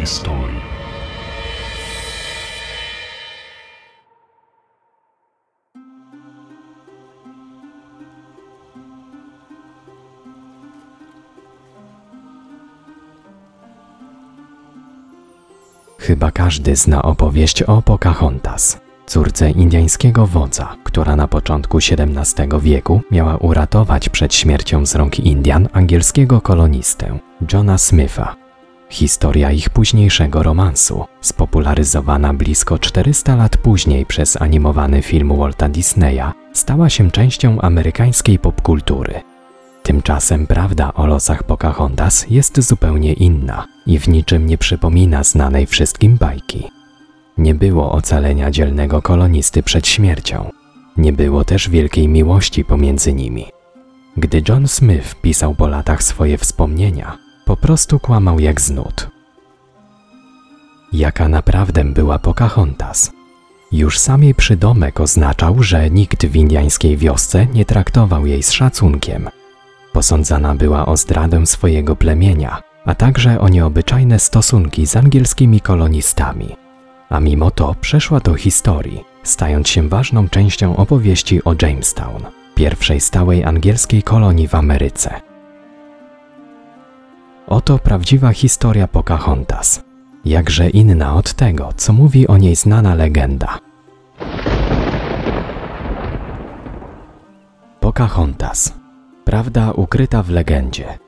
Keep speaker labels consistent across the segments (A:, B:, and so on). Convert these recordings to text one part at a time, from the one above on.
A: historii.
B: Chyba każdy zna opowieść o Pocahontas, córce indyjskiego wodza, która na początku XVII wieku miała uratować przed śmiercią z rąk Indian angielskiego kolonistę Johna Smitha. Historia ich późniejszego romansu, spopularyzowana blisko 400 lat później przez animowany film Walta Disneya, stała się częścią amerykańskiej popkultury. Tymczasem prawda o losach Pocahontas jest zupełnie inna i w niczym nie przypomina znanej wszystkim bajki. Nie było ocalenia dzielnego kolonisty przed śmiercią. Nie było też wielkiej miłości pomiędzy nimi. Gdy John Smith pisał po latach swoje wspomnienia, po prostu kłamał jak znud. Jaka naprawdę była Pocahontas? Już sam jej przydomek oznaczał, że nikt w indiańskiej wiosce nie traktował jej z szacunkiem. Posądzana była o zdradę swojego plemienia, a także o nieobyczajne stosunki z angielskimi kolonistami. A mimo to przeszła do historii, stając się ważną częścią opowieści o Jamestown, pierwszej stałej angielskiej kolonii w Ameryce. Oto prawdziwa historia Pocahontas, jakże inna od tego, co mówi o niej znana legenda. Pocahontas. Prawda ukryta w legendzie.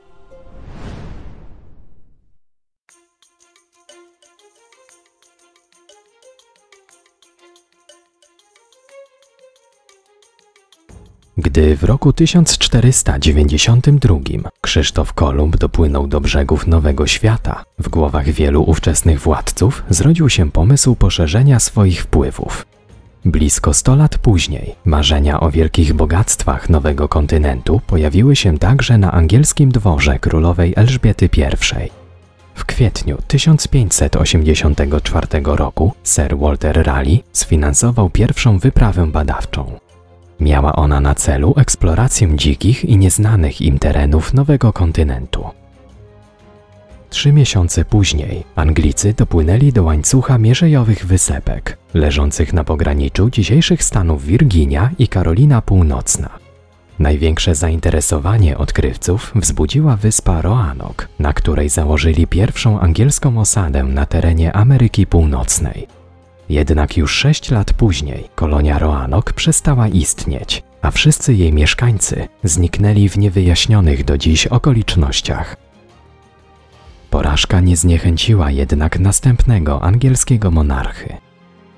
B: Gdy w roku 1492 Krzysztof Kolumb dopłynął do brzegów Nowego Świata, w głowach wielu ówczesnych władców zrodził się pomysł poszerzenia swoich wpływów. Blisko 100 lat później marzenia o wielkich bogactwach nowego kontynentu pojawiły się także na angielskim dworze królowej Elżbiety I. W kwietniu 1584 roku Sir Walter Raleigh sfinansował pierwszą wyprawę badawczą. Miała ona na celu eksplorację dzikich i nieznanych im terenów nowego kontynentu. Trzy miesiące później Anglicy dopłynęli do łańcucha mierzejowych wysepek, leżących na pograniczu dzisiejszych stanów Virginia i Karolina Północna. Największe zainteresowanie odkrywców wzbudziła wyspa Roanoke, na której założyli pierwszą angielską osadę na terenie Ameryki Północnej. Jednak już sześć lat później kolonia Roanoke przestała istnieć, a wszyscy jej mieszkańcy zniknęli w niewyjaśnionych do dziś okolicznościach. Porażka nie zniechęciła jednak następnego angielskiego monarchy.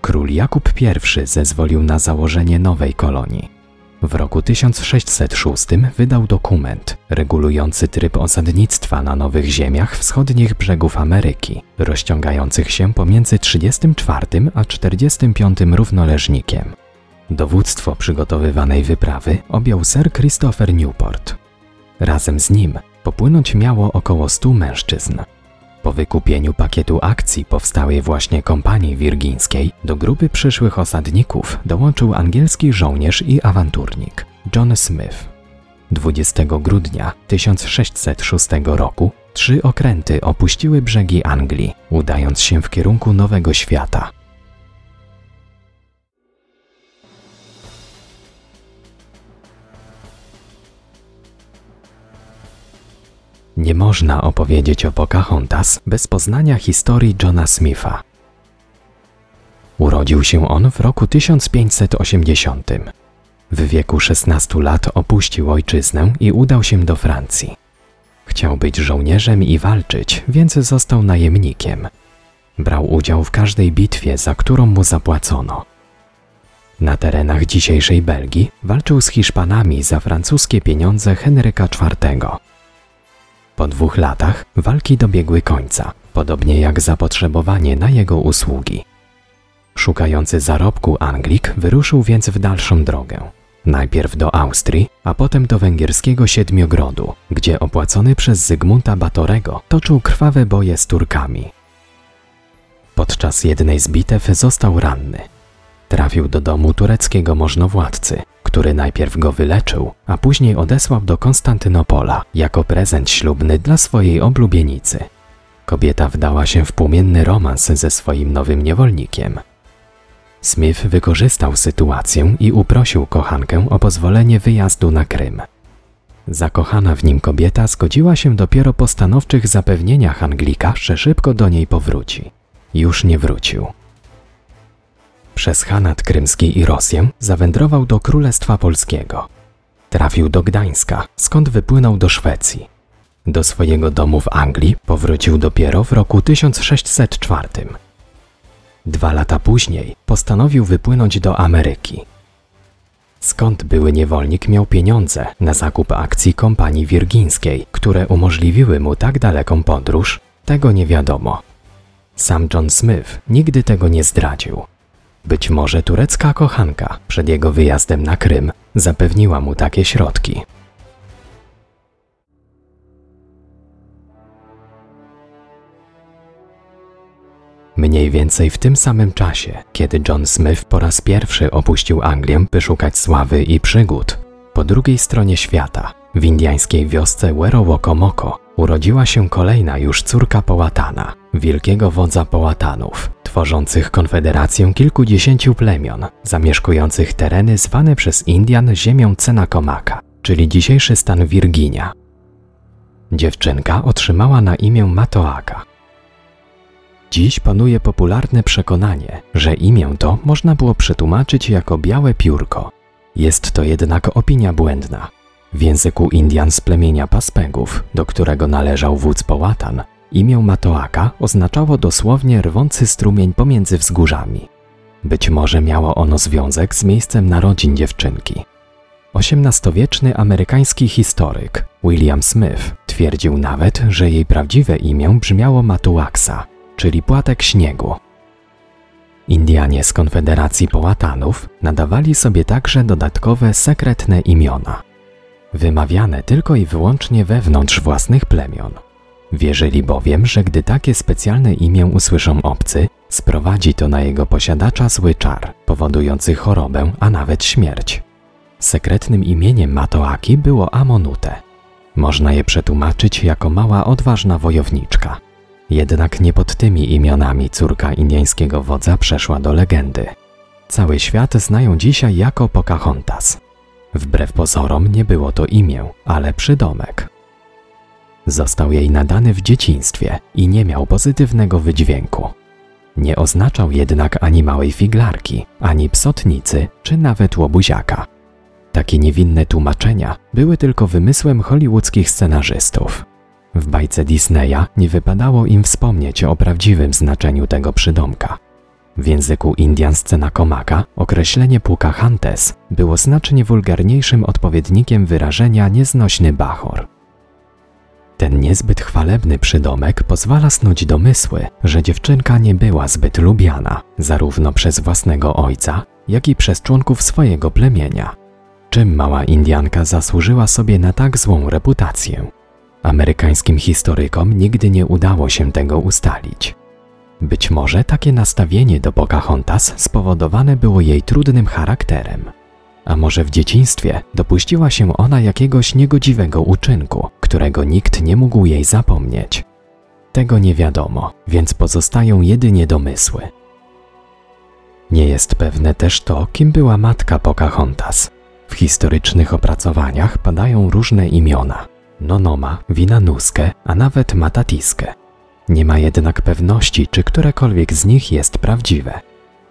B: Król Jakub I zezwolił na założenie nowej kolonii. W roku 1606 wydał dokument regulujący tryb osadnictwa na nowych ziemiach wschodnich brzegów Ameryki, rozciągających się pomiędzy 34 a 45 równoleżnikiem. Dowództwo przygotowywanej wyprawy objął Sir Christopher Newport. Razem z nim popłynąć miało około 100 mężczyzn. Po wykupieniu pakietu akcji powstałej właśnie kompanii wirgińskiej do grupy przyszłych osadników dołączył angielski żołnierz i awanturnik John Smith. 20 grudnia 1606 roku trzy okręty opuściły brzegi Anglii, udając się w kierunku Nowego Świata. Nie można opowiedzieć o Pocahontas bez poznania historii Johna Smitha. Urodził się on w roku 1580. W wieku 16 lat opuścił ojczyznę i udał się do Francji. Chciał być żołnierzem i walczyć, więc został najemnikiem. Brał udział w każdej bitwie, za którą mu zapłacono. Na terenach dzisiejszej Belgii walczył z Hiszpanami za francuskie pieniądze Henryka IV. Po dwóch latach walki dobiegły końca, podobnie jak zapotrzebowanie na jego usługi. Szukający zarobku Anglik wyruszył więc w dalszą drogę. Najpierw do Austrii, a potem do węgierskiego Siedmiogrodu, gdzie opłacony przez Zygmunta Batorego toczył krwawe boje z Turkami. Podczas jednej z bitew został ranny. Trafił do domu tureckiego możnowładcy, który najpierw go wyleczył, a później odesłał do Konstantynopola jako prezent ślubny dla swojej oblubienicy. kobieta wdała się w płomienny romans ze swoim nowym niewolnikiem. Smith wykorzystał sytuację i uprosił kochankę o pozwolenie wyjazdu na Krym. Zakochana w nim kobieta zgodziła się dopiero po stanowczych zapewnieniach Anglika, że szybko do niej powróci. Już nie wrócił. Przez Hanat Krymski i Rosję zawędrował do Królestwa Polskiego. Trafił do Gdańska, skąd wypłynął do Szwecji. Do swojego domu w Anglii powrócił dopiero w roku 1604. Dwa lata później postanowił wypłynąć do Ameryki. Skąd były niewolnik miał pieniądze na zakup akcji kompanii wirgińskiej, które umożliwiły mu tak daleką podróż, tego nie wiadomo. Sam John Smith nigdy tego nie zdradził. Być może turecka kochanka przed jego wyjazdem na Krym zapewniła mu takie środki. Mniej więcej w tym samym czasie, kiedy John Smith po raz pierwszy opuścił Anglię, by szukać sławy i przygód, po drugiej stronie świata, w indyjskiej wiosce Werowokomoko, urodziła się kolejna już córka Połatana, wielkiego wodza Połatanów, tworzących konfederację kilkudziesięciu plemion, zamieszkujących tereny zwane przez Indian ziemią Cenakomaka, czyli dzisiejszy stan Virginia. Dziewczynka otrzymała na imię Matoaka, Dziś panuje popularne przekonanie, że imię to można było przetłumaczyć jako białe piórko. Jest to jednak opinia błędna. W języku Indian z plemienia Paspegów, do którego należał wódz Połatan, imię Matoaka oznaczało dosłownie rwący strumień pomiędzy wzgórzami. Być może miało ono związek z miejscem narodzin dziewczynki. XVIII-wieczny amerykański historyk William Smith twierdził nawet, że jej prawdziwe imię brzmiało Matuaksa, czyli płatek śniegu. Indianie z Konfederacji Połatanów nadawali sobie także dodatkowe sekretne imiona, wymawiane tylko i wyłącznie wewnątrz własnych plemion. Wierzyli bowiem, że gdy takie specjalne imię usłyszą obcy, sprowadzi to na jego posiadacza zły czar, powodujący chorobę, a nawet śmierć. Sekretnym imieniem Matoaki było Amonute. Można je przetłumaczyć jako mała odważna wojowniczka. Jednak nie pod tymi imionami córka indyjskiego wodza przeszła do legendy. Cały świat znają dzisiaj jako Pocahontas. Wbrew pozorom nie było to imię, ale przydomek. Został jej nadany w dzieciństwie i nie miał pozytywnego wydźwięku. Nie oznaczał jednak ani małej figlarki, ani psotnicy, czy nawet łobuziaka. Takie niewinne tłumaczenia były tylko wymysłem hollywoodzkich scenarzystów. W bajce Disneya nie wypadało im wspomnieć o prawdziwym znaczeniu tego przydomka. W języku Indian scena komaka określenie Pocahontas było znacznie wulgarniejszym odpowiednikiem wyrażenia nieznośny bachor. Ten niezbyt chwalebny przydomek pozwala snuć domysły, że dziewczynka nie była zbyt lubiana, zarówno przez własnego ojca, jak i przez członków swojego plemienia. Czym mała Indianka zasłużyła sobie na tak złą reputację? Amerykańskim historykom nigdy nie udało się tego ustalić. Być może takie nastawienie do Pocahontas spowodowane było jej trudnym charakterem. A może w dzieciństwie dopuściła się ona jakiegoś niegodziwego uczynku, którego nikt nie mógł jej zapomnieć. Tego nie wiadomo, więc pozostają jedynie domysły. Nie jest pewne też to, kim była matka Pocahontas. W historycznych opracowaniach padają różne imiona, Nonoma, Winanuskę, a nawet Matatiskę. Nie ma jednak pewności, czy którekolwiek z nich jest prawdziwe.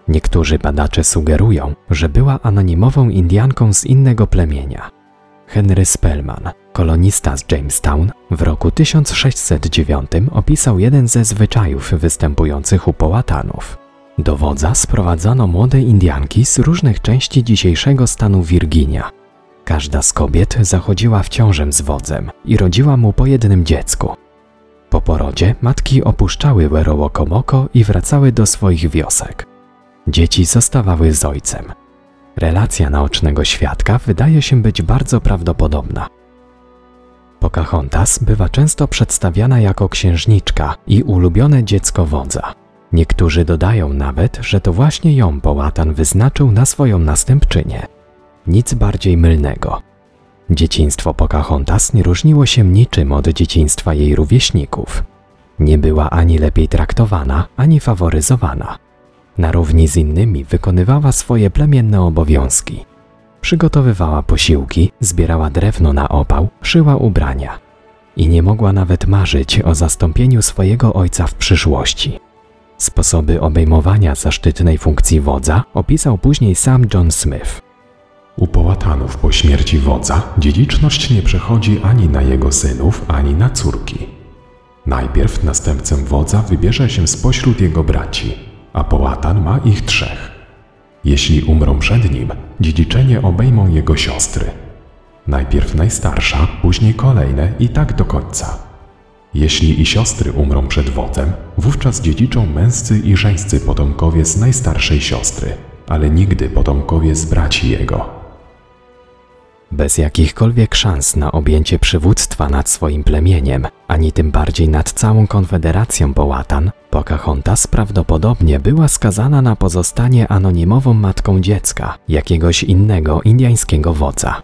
B: Niektórzy badacze sugerują, że była anonimową Indianką z innego plemienia. Henry Spellman, kolonista z Jamestown, w roku 1609 opisał jeden ze zwyczajów występujących u połatanów. Do wodza sprowadzano młode Indianki z różnych części dzisiejszego stanu Virginia, Każda z kobiet zachodziła w ciążę z wodzem i rodziła mu po jednym dziecku. Po porodzie matki opuszczały Werołokomoko i wracały do swoich wiosek. Dzieci zostawały z ojcem. Relacja naocznego świadka wydaje się być bardzo prawdopodobna. Pocahontas bywa często przedstawiana jako księżniczka i ulubione dziecko wodza. Niektórzy dodają nawet, że to właśnie ją Połatan wyznaczył na swoją następczynię. Nic bardziej mylnego. Dzieciństwo Pocahontas nie różniło się niczym od dzieciństwa jej rówieśników. Nie była ani lepiej traktowana, ani faworyzowana. Na równi z innymi wykonywała swoje plemienne obowiązki. Przygotowywała posiłki, zbierała drewno na opał, szyła ubrania. I nie mogła nawet marzyć o zastąpieniu swojego ojca w przyszłości. Sposoby obejmowania zaszczytnej funkcji wodza opisał później sam John Smith.
A: U połatanów po śmierci wodza dziedziczność nie przechodzi ani na jego synów, ani na córki. Najpierw następcę wodza wybierze się spośród jego braci, a połatan ma ich trzech. Jeśli umrą przed nim, dziedziczenie obejmą jego siostry. Najpierw najstarsza, później kolejne i tak do końca. Jeśli i siostry umrą przed wodzem, wówczas dziedziczą męscy i żeńscy potomkowie z najstarszej siostry, ale nigdy potomkowie z braci jego.
B: Bez jakichkolwiek szans na objęcie przywództwa nad swoim plemieniem, ani tym bardziej nad całą konfederacją Połatan, Pocahontas prawdopodobnie była skazana na pozostanie anonimową matką dziecka jakiegoś innego indyjskiego wodza.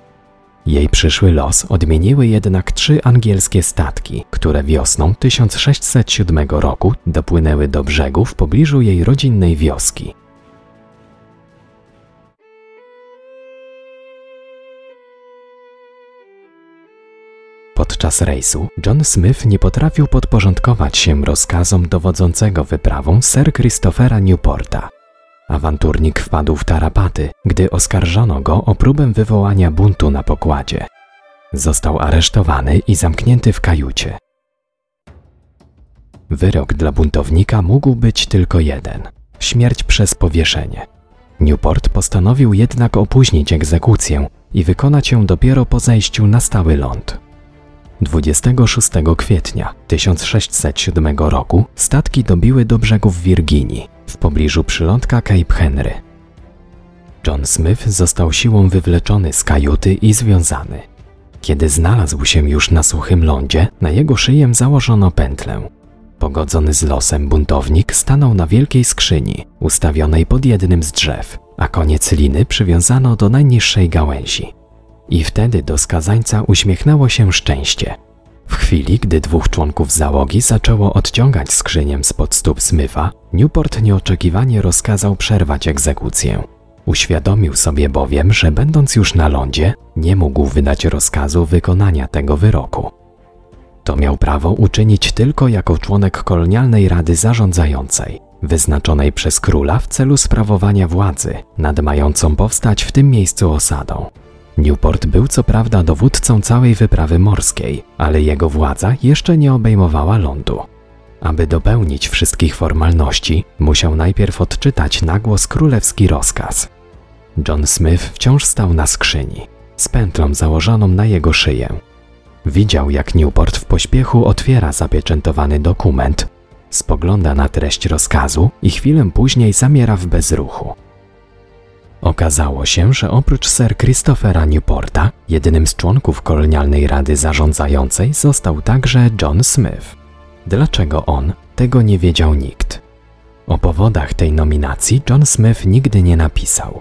B: Jej przyszły los odmieniły jednak trzy angielskie statki, które wiosną 1607 roku dopłynęły do brzegu w pobliżu jej rodzinnej wioski. Podczas rejsu John Smith nie potrafił podporządkować się rozkazom dowodzącego wyprawą Sir Christophera Newporta. Awanturnik wpadł w tarapaty, gdy oskarżono go o próbę wywołania buntu na pokładzie. Został aresztowany i zamknięty w kajucie. Wyrok dla buntownika mógł być tylko jeden śmierć przez powieszenie. Newport postanowił jednak opóźnić egzekucję i wykonać ją dopiero po zejściu na stały ląd. 26 kwietnia 1607 roku statki dobiły do brzegów Wirginii, w pobliżu przylądka Cape Henry. John Smith został siłą wywleczony z kajuty i związany. Kiedy znalazł się już na suchym lądzie, na jego szyję założono pętlę. Pogodzony z losem buntownik stanął na wielkiej skrzyni, ustawionej pod jednym z drzew, a koniec liny przywiązano do najniższej gałęzi. I wtedy do skazańca uśmiechnęło się szczęście. W chwili, gdy dwóch członków załogi zaczęło odciągać skrzynię spod stóp Smyfa, Newport nieoczekiwanie rozkazał przerwać egzekucję. Uświadomił sobie bowiem, że będąc już na lądzie, nie mógł wydać rozkazu wykonania tego wyroku. To miał prawo uczynić tylko jako członek kolonialnej rady zarządzającej, wyznaczonej przez króla w celu sprawowania władzy nad mającą powstać w tym miejscu osadą. Newport był co prawda dowódcą całej wyprawy morskiej, ale jego władza jeszcze nie obejmowała lądu. Aby dopełnić wszystkich formalności, musiał najpierw odczytać na głos królewski rozkaz. John Smith wciąż stał na skrzyni, z pętlą założoną na jego szyję. Widział, jak Newport w pośpiechu otwiera zapieczętowany dokument, spogląda na treść rozkazu i chwilę później zamiera w bezruchu. Okazało się, że oprócz Sir Christophera Newporta, jedynym z członków kolonialnej rady zarządzającej został także John Smith. Dlaczego on? Tego nie wiedział nikt. O powodach tej nominacji John Smith nigdy nie napisał.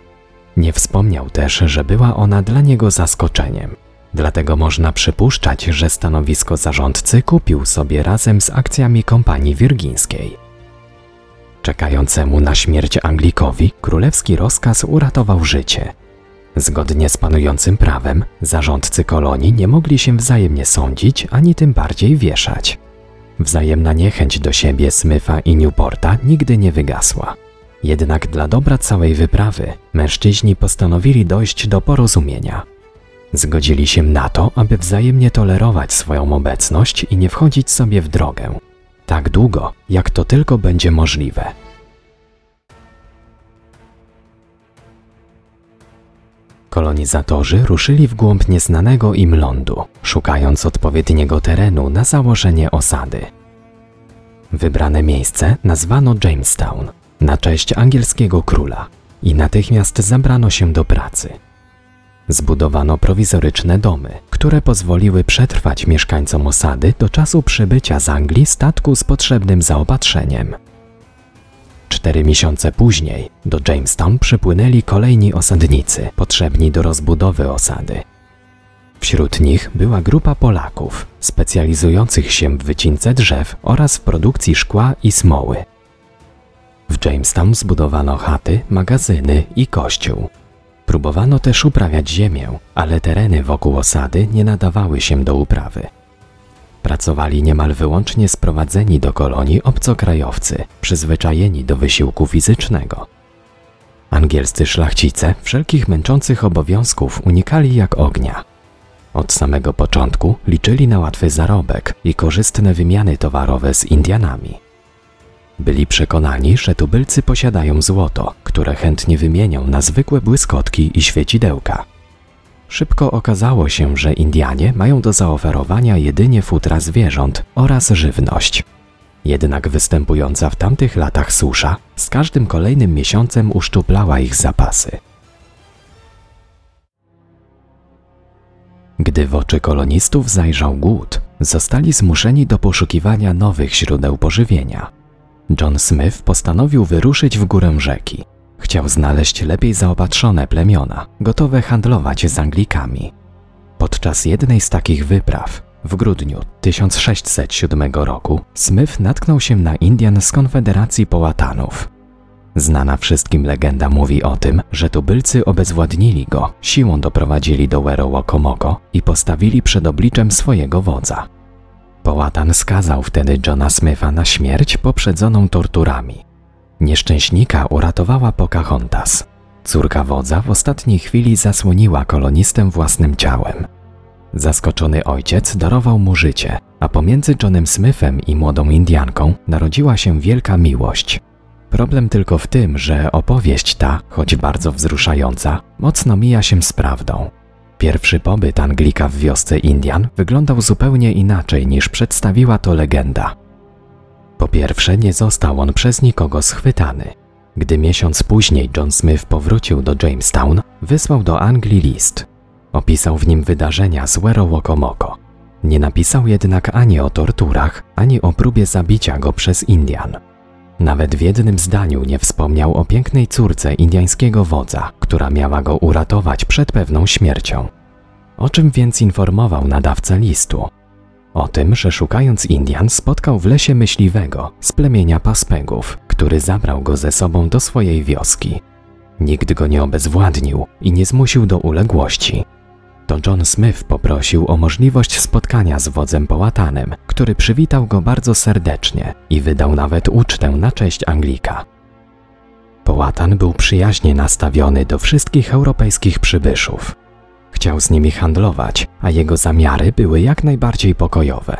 B: Nie wspomniał też, że była ona dla niego zaskoczeniem. Dlatego można przypuszczać, że stanowisko zarządcy kupił sobie razem z akcjami kompanii wirgińskiej. Czekającemu na śmierć Anglikowi królewski rozkaz uratował życie. Zgodnie z panującym prawem, zarządcy kolonii nie mogli się wzajemnie sądzić ani tym bardziej wieszać. Wzajemna niechęć do siebie Smyfa i Newporta nigdy nie wygasła. Jednak dla dobra całej wyprawy mężczyźni postanowili dojść do porozumienia. Zgodzili się na to, aby wzajemnie tolerować swoją obecność i nie wchodzić sobie w drogę, tak długo, jak to tylko będzie możliwe. Kolonizatorzy ruszyli w głąb nieznanego im lądu, szukając odpowiedniego terenu na założenie osady. Wybrane miejsce nazwano Jamestown na cześć angielskiego króla i natychmiast zabrano się do pracy. Zbudowano prowizoryczne domy, które pozwoliły przetrwać mieszkańcom osady do czasu przybycia z Anglii statku z potrzebnym zaopatrzeniem. Cztery miesiące później do Jamestown przypłynęli kolejni osadnicy potrzebni do rozbudowy osady. Wśród nich była grupa Polaków, specjalizujących się w wycince drzew oraz w produkcji szkła i smoły. W Jamestown zbudowano chaty, magazyny i kościół. Próbowano też uprawiać ziemię, ale tereny wokół osady nie nadawały się do uprawy. Pracowali niemal wyłącznie sprowadzeni do kolonii obcokrajowcy, przyzwyczajeni do wysiłku fizycznego. Angielscy szlachcice wszelkich męczących obowiązków unikali jak ognia. Od samego początku liczyli na łatwy zarobek i korzystne wymiany towarowe z Indianami. Byli przekonani, że tubylcy posiadają złoto, które chętnie wymienią na zwykłe błyskotki i świecidełka. Szybko okazało się, że Indianie mają do zaoferowania jedynie futra zwierząt oraz żywność. Jednak występująca w tamtych latach susza z każdym kolejnym miesiącem uszczuplała ich zapasy. Gdy w oczy kolonistów zajrzał głód, zostali zmuszeni do poszukiwania nowych źródeł pożywienia. John Smith postanowił wyruszyć w górę rzeki. Chciał znaleźć lepiej zaopatrzone plemiona, gotowe handlować z Anglikami. Podczas jednej z takich wypraw, w grudniu 1607 roku, Smith natknł się na Indian z Konfederacji Połatanów. Znana wszystkim legenda mówi o tym, że tubylcy obezwładnili go, siłą doprowadzili do Werowokomoko i postawili przed obliczem swojego wodza. Połatan skazał wtedy Johna Smitha na śmierć poprzedzoną torturami. Nieszczęśnika uratowała Pocahontas. Córka wodza w ostatniej chwili zasłoniła kolonistę własnym ciałem. Zaskoczony ojciec darował mu życie, a pomiędzy Johnem Smithem i młodą Indianką narodziła się wielka miłość. Problem tylko w tym, że opowieść ta, choć bardzo wzruszająca, mocno mija się z prawdą. Pierwszy pobyt Anglika w wiosce Indian wyglądał zupełnie inaczej niż przedstawiła to legenda. Po pierwsze, nie został on przez nikogo schwytany. Gdy miesiąc później John Smith powrócił do Jamestown, wysłał do Anglii list. Opisał w nim wydarzenia z Werowokomoko. Nie napisał jednak ani o torturach, ani o próbie zabicia go przez Indian. Nawet w jednym zdaniu nie wspomniał o pięknej córce indiańskiego wodza, która miała go uratować przed pewną śmiercią. O czym więc informował nadawca listu? O tym, że szukając Indian spotkał w lesie myśliwego z plemienia Paspegów, który zabrał go ze sobą do swojej wioski. Nikt go nie obezwładnił i nie zmusił do uległości. To John Smith poprosił o możliwość spotkania z wodzem połatanem, który przywitał go bardzo serdecznie i wydał nawet ucztę na cześć Anglika. Połatan był przyjaźnie nastawiony do wszystkich europejskich przybyszów. Chciał z nimi handlować, a jego zamiary były jak najbardziej pokojowe.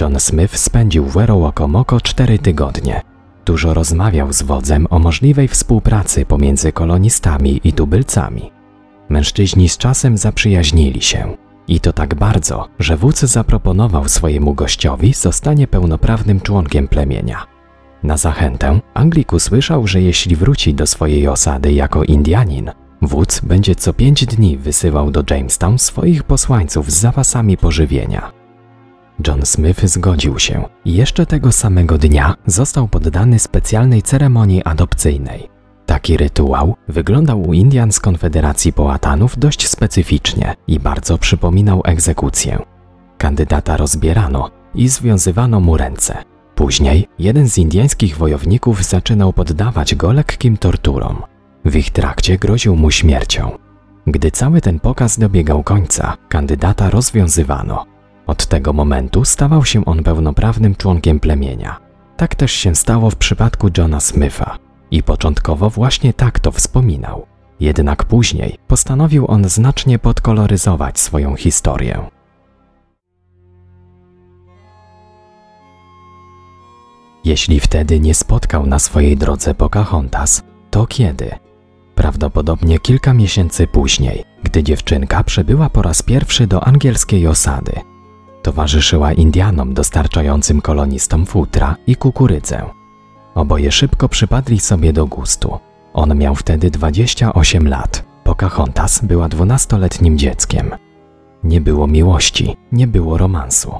B: John Smith spędził w Werowokomoko cztery tygodnie. Dużo rozmawiał z wodzem o możliwej współpracy pomiędzy kolonistami i tubylcami. Mężczyźni z czasem zaprzyjaźnili się. I to tak bardzo, że wódz zaproponował swojemu gościowi zostanie pełnoprawnym członkiem plemienia. Na zachętę Anglik usłyszał, że jeśli wróci do swojej osady jako Indianin, wódz będzie co pięć dni wysyłał do Jamestown swoich posłańców z zapasami pożywienia. John Smith zgodził się i jeszcze tego samego dnia został poddany specjalnej ceremonii adopcyjnej. Taki rytuał wyglądał u Indian z Konfederacji Połatanów dość specyficznie i bardzo przypominał egzekucję. Kandydata rozbierano i związywano mu ręce. Później jeden z indyjskich wojowników zaczynał poddawać go lekkim torturom. W ich trakcie groził mu śmiercią. Gdy cały ten pokaz dobiegał końca, kandydata rozwiązywano. Od tego momentu stawał się on pełnoprawnym członkiem plemienia. Tak też się stało w przypadku Johna Smitha. I początkowo właśnie tak to wspominał. Jednak później postanowił on znacznie podkoloryzować swoją historię. Jeśli wtedy nie spotkał na swojej drodze Pocahontas, to kiedy? Prawdopodobnie kilka miesięcy później, gdy dziewczynka przybyła po raz pierwszy do angielskiej osady. Towarzyszyła Indianom dostarczającym kolonistom futra i kukurydzę. Oboje szybko przypadli sobie do gustu. On miał wtedy 28 lat. Pocahontas była dwunastoletnim dzieckiem. Nie było miłości, nie było romansu.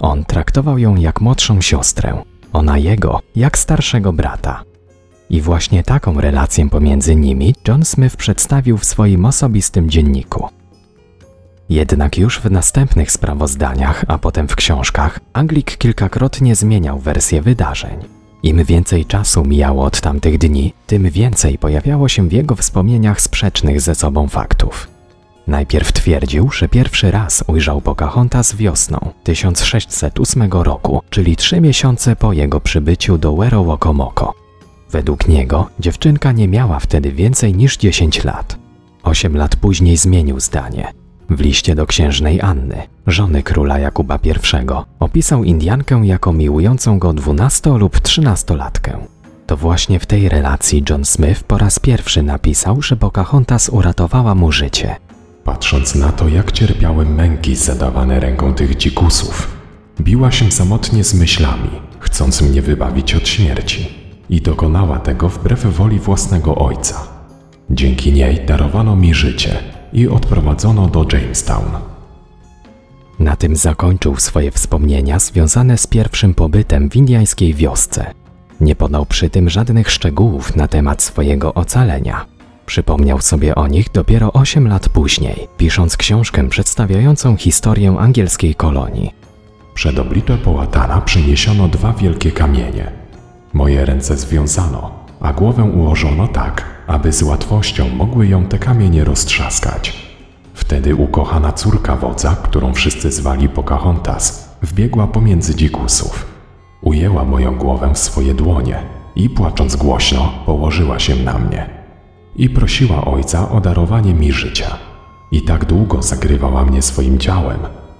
B: On traktował ją jak młodszą siostrę, ona jego jak starszego brata. I właśnie taką relację pomiędzy nimi John Smith przedstawił w swoim osobistym dzienniku. Jednak już w następnych sprawozdaniach, a potem w książkach, Anglik kilkakrotnie zmieniał wersję wydarzeń. Im więcej czasu mijało od tamtych dni, tym więcej pojawiało się w jego wspomnieniach sprzecznych ze sobą faktów. Najpierw twierdził, że pierwszy raz ujrzał Pocahontas wiosną 1608 roku, czyli trzy miesiące po jego przybyciu do Werowokomoko. Według niego dziewczynka nie miała wtedy więcej niż 10 lat. Osiem lat później zmienił zdanie. W liście do księżnej Anny, żony króla Jakuba I, opisał Indiankę jako miłującą go 12 lub 13-latkę. To właśnie w tej relacji John Smith po raz pierwszy napisał, że Pocahontas uratowała mu życie.
A: Patrząc na to, jak cierpiałem męki zadawane ręką tych dzikusów, biła się samotnie z myślami, chcąc mnie wybawić od śmierci. I dokonała tego wbrew woli własnego ojca. Dzięki niej darowano mi życie i odprowadzono do Jamestown.
B: Na tym zakończył swoje wspomnienia związane z pierwszym pobytem w indiańskiej wiosce. Nie podał przy tym żadnych szczegółów na temat swojego ocalenia. Przypomniał sobie o nich dopiero 8 lat później, pisząc książkę przedstawiającą historię angielskiej kolonii.
A: Przed oblicze połatana przyniesiono dwa wielkie kamienie. Moje ręce związano, a głowę ułożono tak, aby z łatwością mogły ją te kamienie roztrzaskać. Wtedy ukochana córka wodza, którą wszyscy zwali Pocahontas, wbiegła pomiędzy dzikusów. Ujęła moją głowę w swoje dłonie i płacząc głośno położyła się na mnie. I prosiła ojca o darowanie mi życia. I tak długo zagrywała mnie swoim ciałem,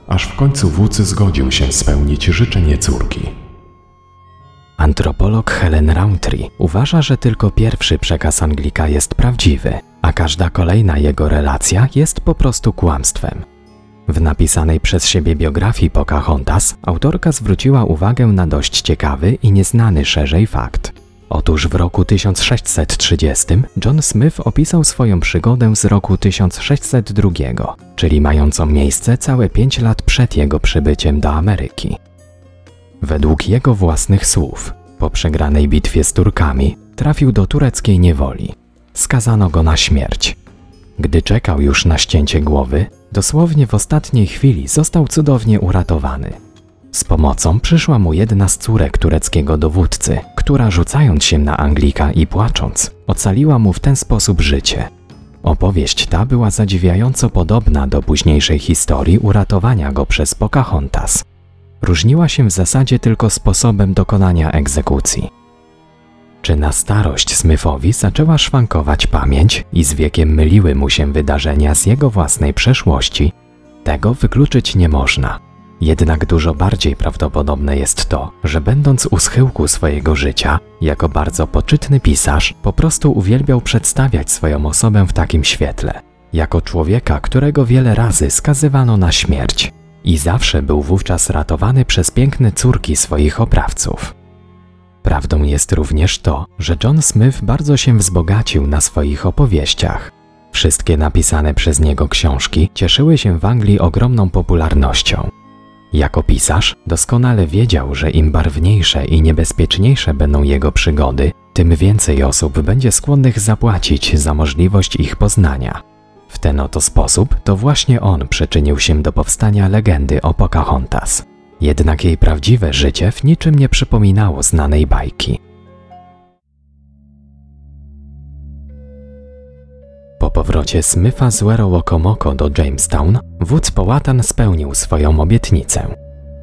A: aż w końcu wódz zgodził się spełnić życzenie córki.
B: Antropolog Helen Rountree uważa, że tylko pierwszy przekaz Anglika jest prawdziwy, a każda kolejna jego relacja jest po prostu kłamstwem. W napisanej przez siebie biografii Pocahontas autorka zwróciła uwagę na dość ciekawy i nieznany szerzej fakt. Otóż w roku 1630 John Smith opisał swoją przygodę z roku 1602, czyli mającą miejsce całe 5 lat przed jego przybyciem do Ameryki. Według jego własnych słów, po przegranej bitwie z Turkami, trafił do tureckiej niewoli. Skazano go na śmierć. Gdy czekał już na ścięcie głowy, dosłownie w ostatniej chwili został cudownie uratowany. Z pomocą przyszła mu jedna z córek tureckiego dowódcy, która rzucając się na Anglika i płacząc, ocaliła mu w ten sposób życie. Opowieść ta była zadziwiająco podobna do późniejszej historii uratowania go przez Pocahontas. Różniła się w zasadzie tylko sposobem dokonania egzekucji. Czy na starość Smythowi zaczęła szwankować pamięć i z wiekiem myliły mu się wydarzenia z jego własnej przeszłości? Tego wykluczyć nie można. Jednak dużo bardziej prawdopodobne jest to, że będąc u schyłku swojego życia, jako bardzo poczytny pisarz, po prostu uwielbiał przedstawiać swoją osobę w takim świetle, jako człowieka, którego wiele razy skazywano na śmierć i zawsze był wówczas ratowany przez piękne córki swoich oprawców. Prawdą jest również to, że John Smith bardzo się wzbogacił na swoich opowieściach. Wszystkie napisane przez niego książki cieszyły się w Anglii ogromną popularnością. Jako pisarz doskonale wiedział, że im barwniejsze i niebezpieczniejsze będą jego przygody, tym więcej osób będzie skłonnych zapłacić za możliwość ich poznania. W ten oto sposób to właśnie on przyczynił się do powstania legendy o Pocahontas. Jednak jej prawdziwe życie w niczym nie przypominało znanej bajki. Po powrocie Smytha z Werowokomoko do Jamestown, wódz Połatan spełnił swoją obietnicę.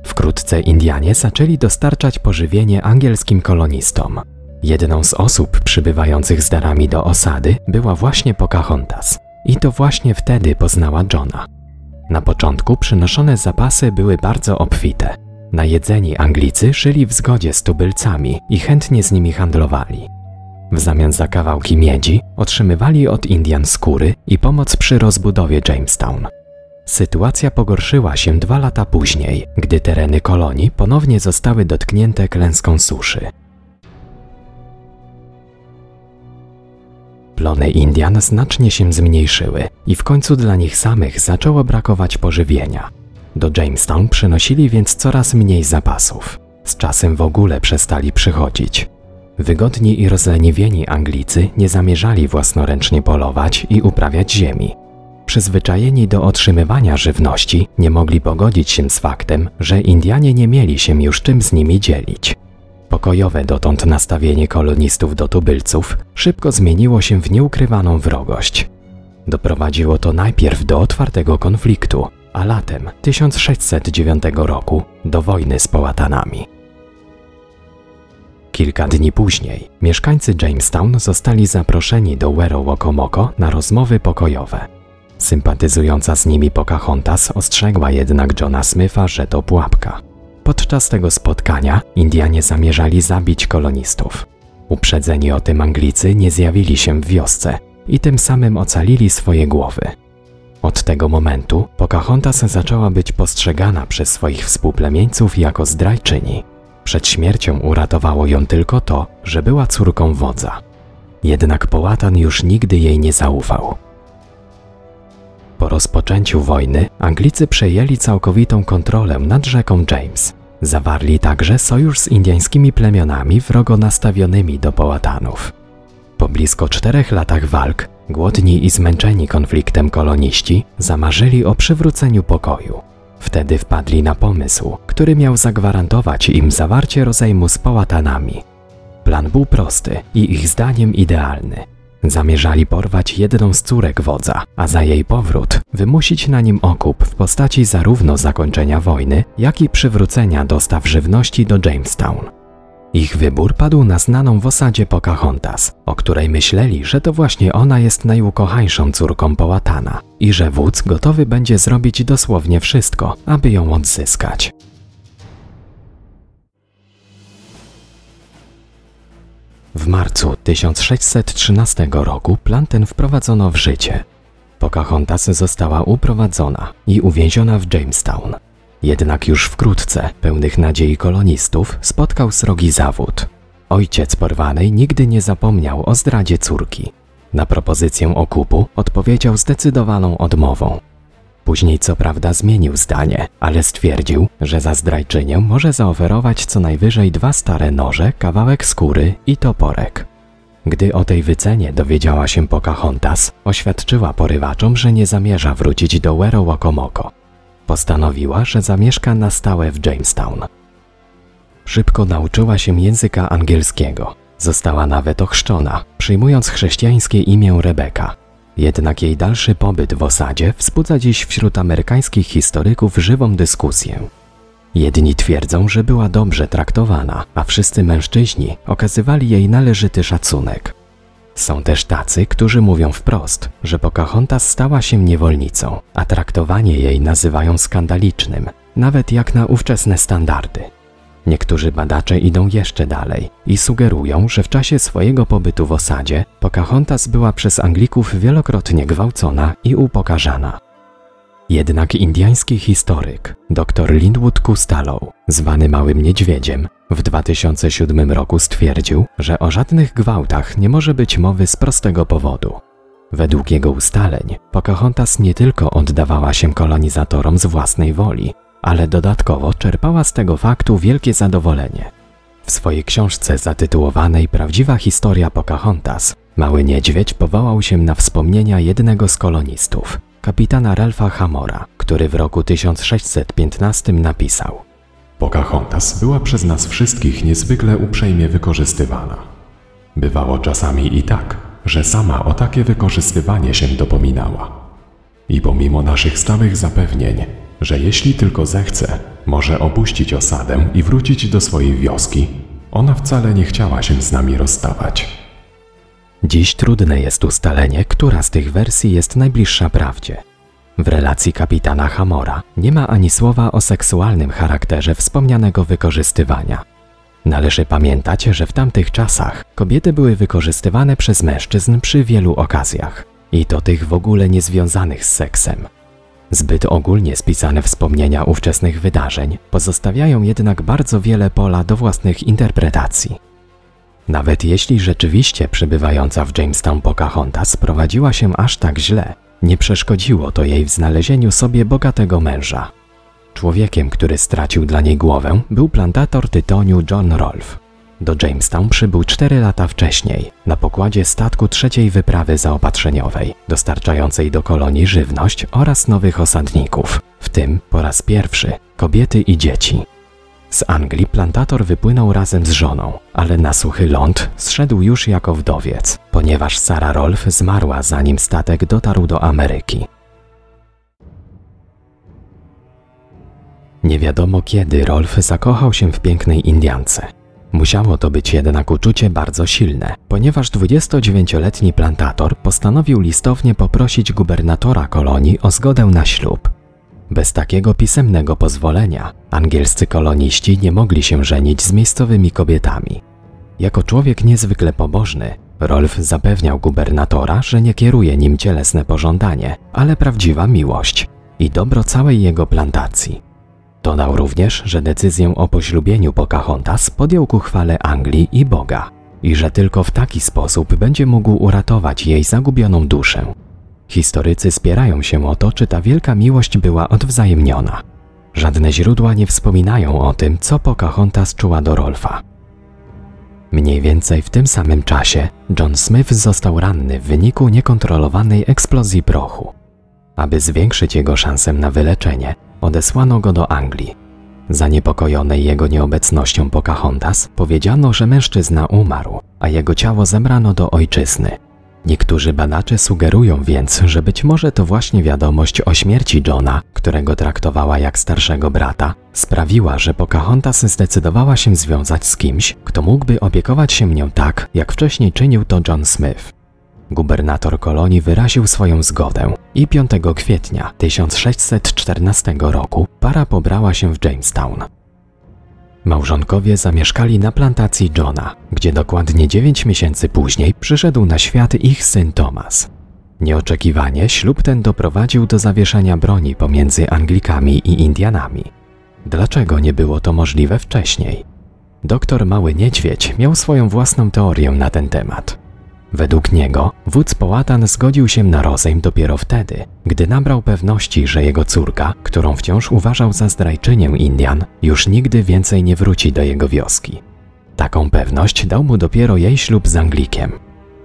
B: Wkrótce Indianie zaczęli dostarczać pożywienie angielskim kolonistom. Jedną z osób przybywających z darami do osady była właśnie Pocahontas. I to właśnie wtedy poznała Johna. Na początku przynoszone zapasy były bardzo obfite. Najedzeni Anglicy żyli w zgodzie z tubylcami i chętnie z nimi handlowali. W zamian za kawałki miedzi otrzymywali od Indian skóry i pomoc przy rozbudowie Jamestown. Sytuacja pogorszyła się dwa lata później, gdy tereny kolonii ponownie zostały dotknięte klęską suszy. Plony Indian znacznie się zmniejszyły i w końcu dla nich samych zaczęło brakować pożywienia. Do Jamestown przynosili więc coraz mniej zapasów. Z czasem w ogóle przestali przychodzić. Wygodni i rozleniwieni Anglicy nie zamierzali własnoręcznie polować i uprawiać ziemi. przyzwyczajeni do otrzymywania żywności, nie mogli pogodzić się z faktem, że Indianie nie mieli się już czym z nimi dzielić. Pokojowe dotąd nastawienie kolonistów do tubylców szybko zmieniło się w nieukrywaną wrogość. Doprowadziło to najpierw do otwartego konfliktu, a latem 1609 roku do wojny z Połatanami. Kilka dni później mieszkańcy Jamestown zostali zaproszeni do Wero Wokomoko na rozmowy pokojowe. Sympatyzująca z nimi Pocahontas ostrzegła jednak Johna Smitha, że to pułapka. Podczas tego spotkania Indianie zamierzali zabić kolonistów. Uprzedzeni o tym Anglicy nie zjawili się w wiosce i tym samym ocalili swoje głowy. Od tego momentu Pocahontas zaczęła być postrzegana przez swoich współplemieńców jako zdrajczyni. Przed śmiercią uratowało ją tylko to, że była córką wodza. Jednak Połatan już nigdy jej nie zaufał. Po rozpoczęciu wojny Anglicy przejęli całkowitą kontrolę nad rzeką James. Zawarli także sojusz z indyjskimi plemionami wrogo nastawionymi do Połatanów. Po blisko czterech latach walk, głodni i zmęczeni konfliktem koloniści zamarzyli o przywróceniu pokoju. Wtedy wpadli na pomysł, który miał zagwarantować im zawarcie rozejmu z Połatanami. Plan był prosty i ich zdaniem idealny. Zamierzali porwać jedną z córek wodza, a za jej powrót wymusić na nim okup w postaci zarówno zakończenia wojny, jak i przywrócenia dostaw żywności do Jamestown. Ich wybór padł na znaną w osadzie Pocahontas, o której myśleli, że to właśnie ona jest najukochańszą córką Połatana i że wódz gotowy będzie zrobić dosłownie wszystko, aby ją odzyskać. W marcu 1613 roku plan ten wprowadzono w życie. Pocahontas została uprowadzona i uwięziona w Jamestown. Jednak już wkrótce pełnych nadziei kolonistów spotkał srogi zawód. Ojciec porwanej nigdy nie zapomniał o zdradzie córki. Na propozycję okupu odpowiedział zdecydowaną odmową. Później co prawda zmienił zdanie, ale stwierdził, że za zdrajczynię może zaoferować co najwyżej dwa stare noże, kawałek skóry i toporek. Gdy o tej wycenie dowiedziała się Pocahontas, oświadczyła porywaczom, że nie zamierza wrócić do Wero Wokomoko. Postanowiła, że zamieszka na stałe w Jamestown. Szybko nauczyła się języka angielskiego. Została nawet ochrzczona, przyjmując chrześcijańskie imię Rebeka. Jednak jej dalszy pobyt w osadzie wzbudza dziś wśród amerykańskich historyków żywą dyskusję. Jedni twierdzą, że była dobrze traktowana, a wszyscy mężczyźni okazywali jej należyty szacunek. Są też tacy, którzy mówią wprost, że Pocahontas stała się niewolnicą, a traktowanie jej nazywają skandalicznym, nawet jak na ówczesne standardy. Niektórzy badacze idą jeszcze dalej i sugerują, że w czasie swojego pobytu w osadzie Pocahontas była przez Anglików wielokrotnie gwałcona i upokarzana. Jednak indyjski historyk dr Linwood Costello, zwany Małym Niedźwiedziem, w 2007 roku stwierdził, że o żadnych gwałtach nie może być mowy z prostego powodu. Według jego ustaleń, Pocahontas nie tylko oddawała się kolonizatorom z własnej woli, ale dodatkowo czerpała z tego faktu wielkie zadowolenie. W swojej książce zatytułowanej Prawdziwa historia Pocahontas, Mały Niedźwiedź powołał się na wspomnienia jednego z kolonistów, kapitana Ralpha Hamora, który w roku 1615 napisał
A: Pocahontas była przez nas wszystkich niezwykle uprzejmie wykorzystywana. Bywało czasami i tak, że sama o takie wykorzystywanie się dopominała. I pomimo naszych stałych zapewnień, że jeśli tylko zechce, może opuścić osadę i wrócić do swojej wioski, ona wcale nie chciała się z nami rozstawać.
B: Dziś trudne jest ustalenie, która z tych wersji jest najbliższa prawdzie. W relacji kapitana Hamora nie ma ani słowa o seksualnym charakterze wspomnianego wykorzystywania. Należy pamiętać, że w tamtych czasach kobiety były wykorzystywane przez mężczyzn przy wielu okazjach, i to tych w ogóle niezwiązanych z seksem. Zbyt ogólnie spisane wspomnienia ówczesnych wydarzeń pozostawiają jednak bardzo wiele pola do własnych interpretacji. Nawet jeśli rzeczywiście przebywająca w Jamestown Pocahontas prowadziła się aż tak źle, nie przeszkodziło to jej w znalezieniu sobie bogatego męża. Człowiekiem, który stracił dla niej głowę, był plantator tytoniu John Rolfe. Do Jamestown przybył 4 lata wcześniej, na pokładzie statku trzeciej wyprawy zaopatrzeniowej, dostarczającej do kolonii żywność oraz nowych osadników, w tym po raz pierwszy kobiety i dzieci. Z Anglii plantator wypłynął razem z żoną, ale na suchy ląd zszedł już jako wdowiec, ponieważ Sara Rolf zmarła zanim statek dotarł do Ameryki. Nie wiadomo kiedy Rolf zakochał się w pięknej Indiance. Musiało to być jednak uczucie bardzo silne, ponieważ 29-letni plantator postanowił listownie poprosić gubernatora kolonii o zgodę na ślub. Bez takiego pisemnego pozwolenia angielscy koloniści nie mogli się żenić z miejscowymi kobietami. Jako człowiek niezwykle pobożny, Rolf zapewniał gubernatora, że nie kieruje nim cielesne pożądanie, ale prawdziwa miłość i dobro całej jego plantacji. Dodał również, że decyzję o poślubieniu Pocahontas podjął ku chwale Anglii i Boga i że tylko w taki sposób będzie mógł uratować jej zagubioną duszę. Historycy spierają się o to, czy ta wielka miłość była odwzajemniona. Żadne źródła nie wspominają o tym, co Pocahontas czuła do Rolfa. Mniej więcej w tym samym czasie John Smith został ranny w wyniku niekontrolowanej eksplozji prochu. Aby zwiększyć jego szansę na wyleczenie, odesłano go do Anglii. Zaniepokojonej jego nieobecnością Pocahontas powiedziano, że mężczyzna umarł, a jego ciało zebrano do ojczyzny. Niektórzy badacze sugerują więc, że być może to właśnie wiadomość o śmierci Johna, którego traktowała jak starszego brata, sprawiła, że Pocahontas zdecydowała się związać z kimś, kto mógłby opiekować się nią tak, jak wcześniej czynił to John Smith. Gubernator kolonii wyraził swoją zgodę i 5 kwietnia 1614 roku para pobrała się w Jamestown. Małżonkowie zamieszkali na plantacji Johna, gdzie dokładnie 9 miesięcy później przyszedł na świat ich syn Thomas. Nieoczekiwanie ślub ten doprowadził do zawieszania broni pomiędzy Anglikami i Indianami. Dlaczego nie było to możliwe wcześniej? Doktor Mały Niedźwiedź miał swoją własną teorię na ten temat. Według niego wódz Połatan zgodził się na rozejm dopiero wtedy, gdy nabrał pewności, że jego córka, którą wciąż uważał za zdrajczynię Indian, już nigdy więcej nie wróci do jego wioski. Taką pewność dał mu dopiero jej ślub z Anglikiem.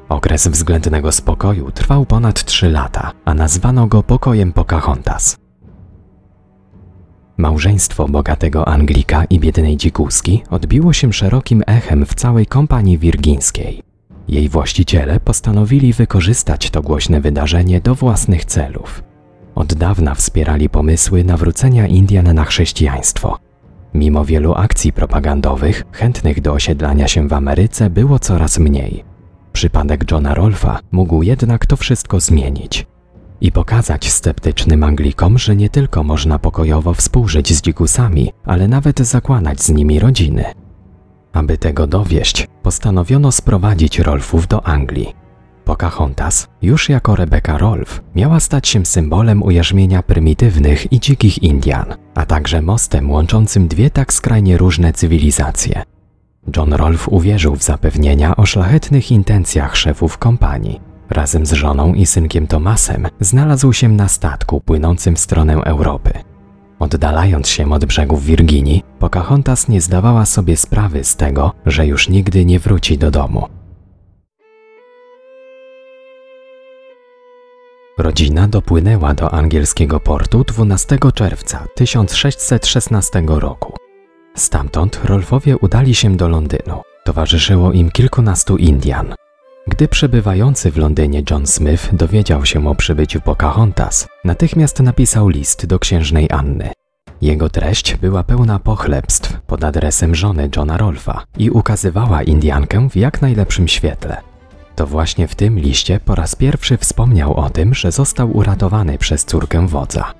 B: Okres względnego spokoju trwał ponad trzy lata, a nazwano go pokojem Pocahontas. Małżeństwo bogatego Anglika i biednej dzikuski odbiło się szerokim echem w całej kompanii wirgińskiej. Jej właściciele postanowili wykorzystać to głośne wydarzenie do własnych celów. Od dawna wspierali pomysły nawrócenia Indian na chrześcijaństwo. Mimo wielu akcji propagandowych, chętnych do osiedlania się w Ameryce było coraz mniej. Przypadek Johna Rolfa mógł jednak to wszystko zmienić i pokazać sceptycznym Anglikom, że nie tylko można pokojowo współżyć z dzikusami, ale nawet zakładać z nimi rodziny. Aby tego dowieść, postanowiono sprowadzić Rolfów do Anglii. Pocahontas, już jako Rebecca Rolf, miała stać się symbolem ujarzmienia prymitywnych i dzikich Indian, a także mostem łączącym dwie tak skrajnie różne cywilizacje. John Rolf uwierzył w zapewnienia o szlachetnych intencjach szefów kompanii. Razem z żoną i synkiem Tomasem znalazł się na statku płynącym w stronę Europy. Oddalając się od brzegów Wirginii, Pocahontas nie zdawała sobie sprawy z tego, że już nigdy nie wróci do domu. Rodzina dopłynęła do angielskiego portu 12 czerwca 1616 roku. Stamtąd Rolfowie udali się do Londynu. Towarzyszyło im kilkunastu Indian. Gdy przebywający w Londynie John Smith dowiedział się o przybyciu Pocahontas, natychmiast napisał list do księżnej Anny. Jego treść była pełna pochlebstw pod adresem żony Johna Rolfa i ukazywała Indiankę w jak najlepszym świetle. To właśnie w tym liście po raz pierwszy wspomniał o tym, że został uratowany przez córkę wodza.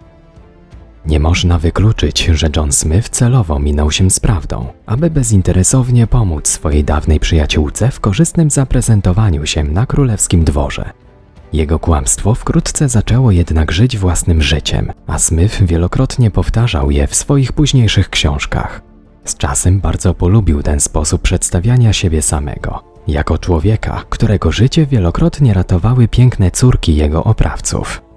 B: Nie można wykluczyć, że John Smith celowo minął się z prawdą, aby bezinteresownie pomóc swojej dawnej przyjaciółce w korzystnym zaprezentowaniu się na królewskim dworze. Jego kłamstwo wkrótce zaczęło jednak żyć własnym życiem, a Smith wielokrotnie powtarzał je w swoich późniejszych książkach. Z czasem bardzo polubił ten sposób przedstawiania siebie samego, jako człowieka, którego życie wielokrotnie ratowały piękne córki jego oprawców.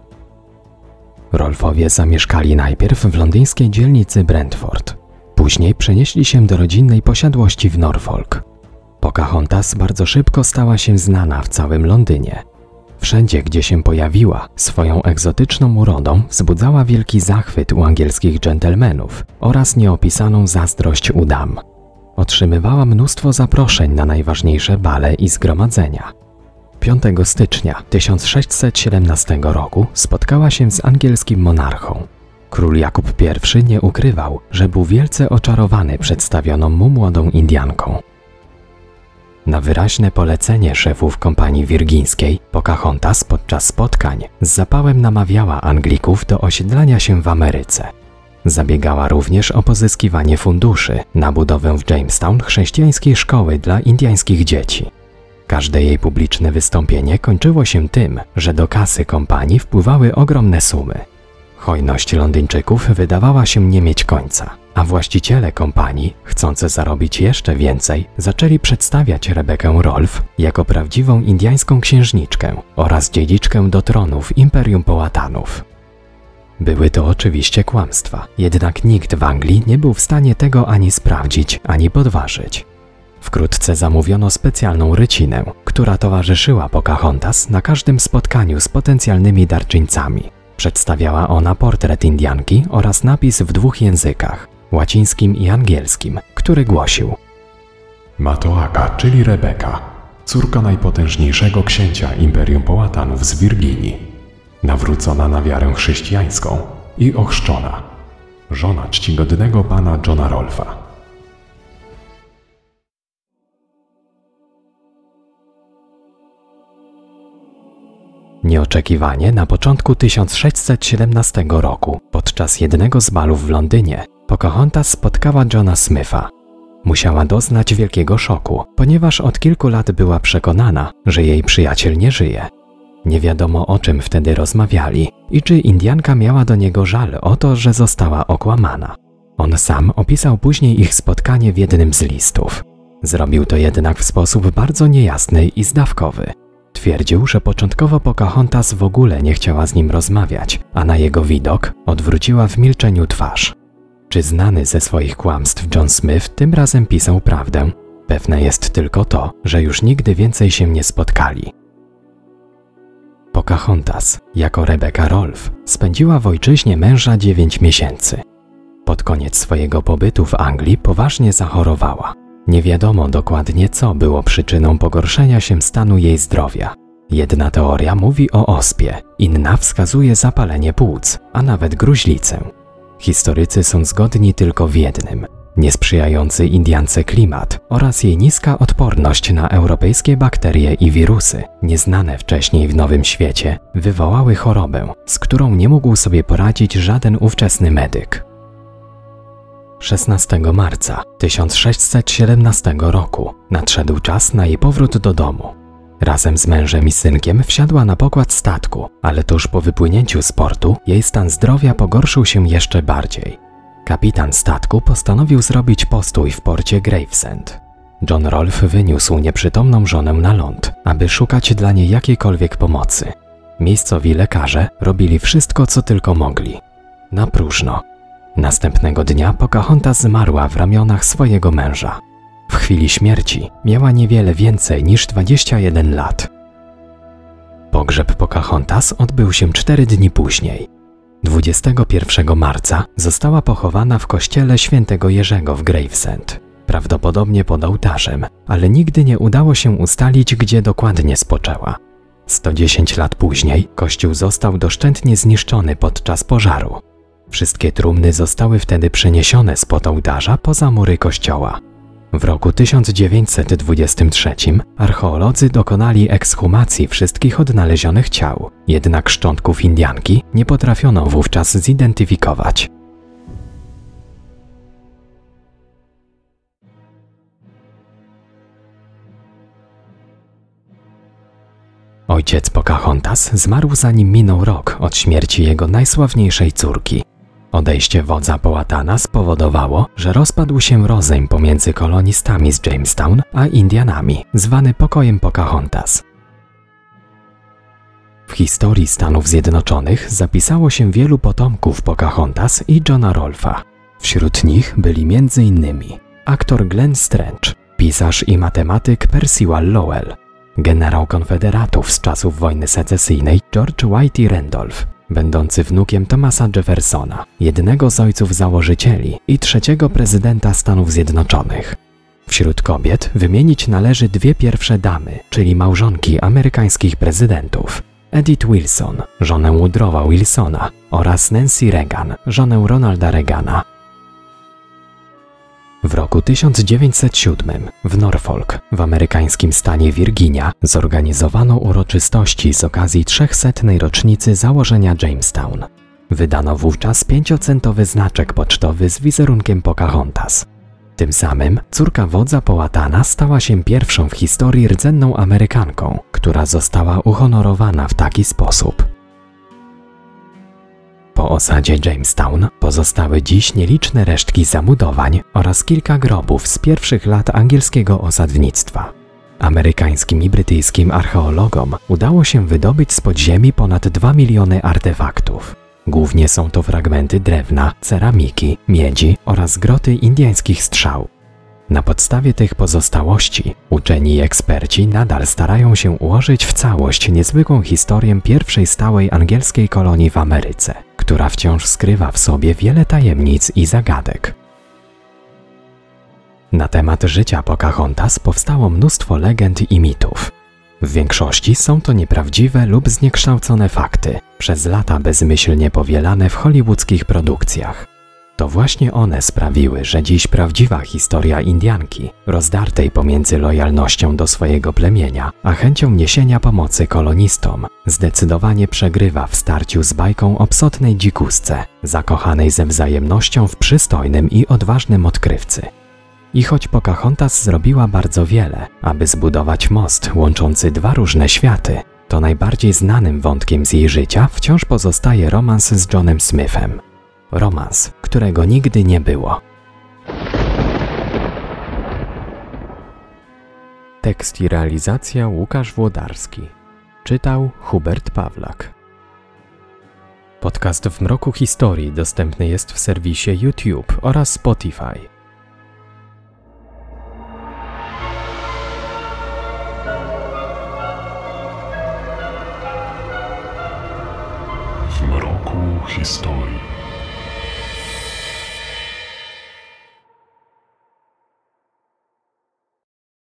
B: Rolfowie zamieszkali najpierw w londyńskiej dzielnicy Brentford. Później przenieśli się do rodzinnej posiadłości w Norfolk. Pocahontas bardzo szybko stała się znana w całym Londynie. Wszędzie, gdzie się pojawiła, swoją egzotyczną urodą wzbudzała wielki zachwyt u angielskich dżentelmenów oraz nieopisaną zazdrość u dam. Otrzymywała mnóstwo zaproszeń na najważniejsze bale i zgromadzenia. 5 stycznia 1617 roku spotkała się z angielskim monarchą. Król Jakub I nie ukrywał, że był wielce oczarowany przedstawioną mu młodą Indianką. Na wyraźne polecenie szefów kompanii wirgińskiej, Pocahontas podczas spotkań z zapałem namawiała Anglików do osiedlania się w Ameryce. Zabiegała również o pozyskiwanie funduszy na budowę w Jamestown chrześcijańskiej szkoły dla indiańskich dzieci. Każde jej publiczne wystąpienie kończyło się tym, że do kasy kompanii wpływały ogromne sumy. Hojność Londyńczyków wydawała się nie mieć końca, a właściciele kompanii, chcące zarobić jeszcze więcej, zaczęli przedstawiać Rebekę Rolf jako prawdziwą indiańską księżniczkę oraz dziedziczkę do tronu w Imperium Połatanów. Były to oczywiście kłamstwa, jednak nikt w Anglii nie był w stanie tego ani sprawdzić, ani podważyć. Wkrótce zamówiono specjalną rycinę, która towarzyszyła Pocahontas na każdym spotkaniu z potencjalnymi darczyńcami. Przedstawiała ona portret Indianki oraz napis w dwóch językach łacińskim i angielskim, który głosił:
A: Matoaka, czyli Rebeka, córka najpotężniejszego księcia Imperium Połatanów z Wirginii, nawrócona na wiarę chrześcijańską i ochrzczona, żona czcigodnego pana Johna Rolfa.
B: Nieoczekiwanie na początku 1617 roku, podczas jednego z balów w Londynie, Pocahontas spotkała Johna Smitha. Musiała doznać wielkiego szoku, ponieważ od kilku lat była przekonana, że jej przyjaciel nie żyje. Nie wiadomo o czym wtedy rozmawiali i czy Indianka miała do niego żal o to, że została okłamana. On sam opisał później ich spotkanie w jednym z listów. Zrobił to jednak w sposób bardzo niejasny i zdawkowy. Twierdził, że początkowo Pocahontas w ogóle nie chciała z nim rozmawiać, a na jego widok odwróciła w milczeniu twarz. Czy znany ze swoich kłamstw John Smith tym razem pisał prawdę? Pewne jest tylko to, że już nigdy więcej się nie spotkali. Pocahontas, jako Rebecca Rolf, spędziła w ojczyźnie męża 9 miesięcy. Pod koniec swojego pobytu w Anglii poważnie zachorowała. Nie wiadomo dokładnie, co było przyczyną pogorszenia się stanu jej zdrowia. Jedna teoria mówi o ospie, inna wskazuje zapalenie płuc, a nawet gruźlicę. Historycy są zgodni tylko w jednym. Niesprzyjający Indiance klimat oraz jej niska odporność na europejskie bakterie i wirusy, nieznane wcześniej w Nowym Świecie, wywołały chorobę, z którą nie mógł sobie poradzić żaden ówczesny medyk. 16 marca 1617 roku nadszedł czas na jej powrót do domu. Razem z mężem i synkiem wsiadła na pokład statku, ale tuż po wypłynięciu z portu jej stan zdrowia pogorszył się jeszcze bardziej. Kapitan statku postanowił zrobić postój w porcie Gravesend. John Rolfe wyniósł nieprzytomną żonę na ląd, aby szukać dla niej jakiejkolwiek pomocy. Miejscowi lekarze robili wszystko, co tylko mogli. Na próżno. Następnego dnia Pocahontas zmarła w ramionach swojego męża. W chwili śmierci miała niewiele więcej niż 21 lat. Pogrzeb Pocahontas odbył się cztery dni później. 21 marca została pochowana w kościele świętego Jerzego w Gravesend, prawdopodobnie pod ołtarzem, ale nigdy nie udało się ustalić, gdzie dokładnie spoczęła. 110 lat później kościół został doszczętnie zniszczony podczas pożaru. Wszystkie trumny zostały wtedy przeniesione spod ołtarza poza mury kościoła. W roku 1923 archeolodzy dokonali ekshumacji wszystkich odnalezionych ciał, jednak szczątków Indianki nie potrafiono wówczas zidentyfikować. Ojciec Pocahontas zmarł zanim minął rok od śmierci jego najsławniejszej córki. Odejście wodza Połatana spowodowało, że rozpadł się rozejm pomiędzy kolonistami z Jamestown a Indianami, zwany pokojem Pocahontas. W historii Stanów Zjednoczonych zapisało się wielu potomków Pocahontas i Johna Rolfa. Wśród nich byli m.in. aktor Glenn Strange, pisarz i matematyk Percival Lowell, generał konfederatów z czasów wojny secesyjnej George Whitey Randolph, będący wnukiem Thomasa Jeffersona, jednego z ojców założycieli i trzeciego prezydenta Stanów Zjednoczonych. Wśród kobiet wymienić należy dwie pierwsze damy, czyli małżonki amerykańskich prezydentów. Edith Wilson, żonę Woodrowa Wilsona oraz Nancy Reagan, żonę Ronalda Reagana. W roku 1907 w Norfolk, w amerykańskim stanie Virginia, zorganizowano uroczystości z okazji 300. rocznicy założenia Jamestown. Wydano wówczas pięciocentowy znaczek pocztowy z wizerunkiem Pocahontas. Tym samym córka wodza połatana stała się pierwszą w historii rdzenną Amerykanką, która została uhonorowana w taki sposób. Po osadzie Jamestown pozostały dziś nieliczne resztki zabudowań oraz kilka grobów z pierwszych lat angielskiego osadnictwa. Amerykańskim i brytyjskim archeologom udało się wydobyć z podziemi ponad 2 miliony artefaktów. Głównie są to fragmenty drewna, ceramiki, miedzi oraz groty indyjskich strzał. Na podstawie tych pozostałości uczeni i eksperci nadal starają się ułożyć w całość niezwykłą historię pierwszej stałej angielskiej kolonii w Ameryce, która wciąż skrywa w sobie wiele tajemnic i zagadek. Na temat życia Pocahontas powstało mnóstwo legend i mitów. W większości są to nieprawdziwe lub zniekształcone fakty, przez lata bezmyślnie powielane w hollywoodzkich produkcjach. To właśnie one sprawiły, że dziś prawdziwa historia Indianki, rozdartej pomiędzy lojalnością do swojego plemienia, a chęcią niesienia pomocy kolonistom, zdecydowanie przegrywa w starciu z bajką o psotnej dzikusce, zakochanej ze wzajemnością w przystojnym i odważnym odkrywcy. I choć Pocahontas zrobiła bardzo wiele, aby zbudować most łączący dwa różne światy, to najbardziej znanym wątkiem z jej życia wciąż pozostaje romans z Johnem Smithem. Romans, którego nigdy nie było. Tekst i realizacja Łukasz Włodarski. Czytał Hubert Pawlak. Podcast w mroku historii dostępny jest w serwisie YouTube oraz Spotify.
C: w mroku historii.